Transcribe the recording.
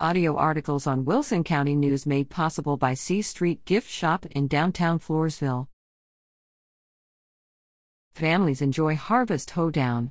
Audio articles on Wilson County News made possible by C Street Gift Shop in downtown Floresville. Families enjoy Harvest Hoedown.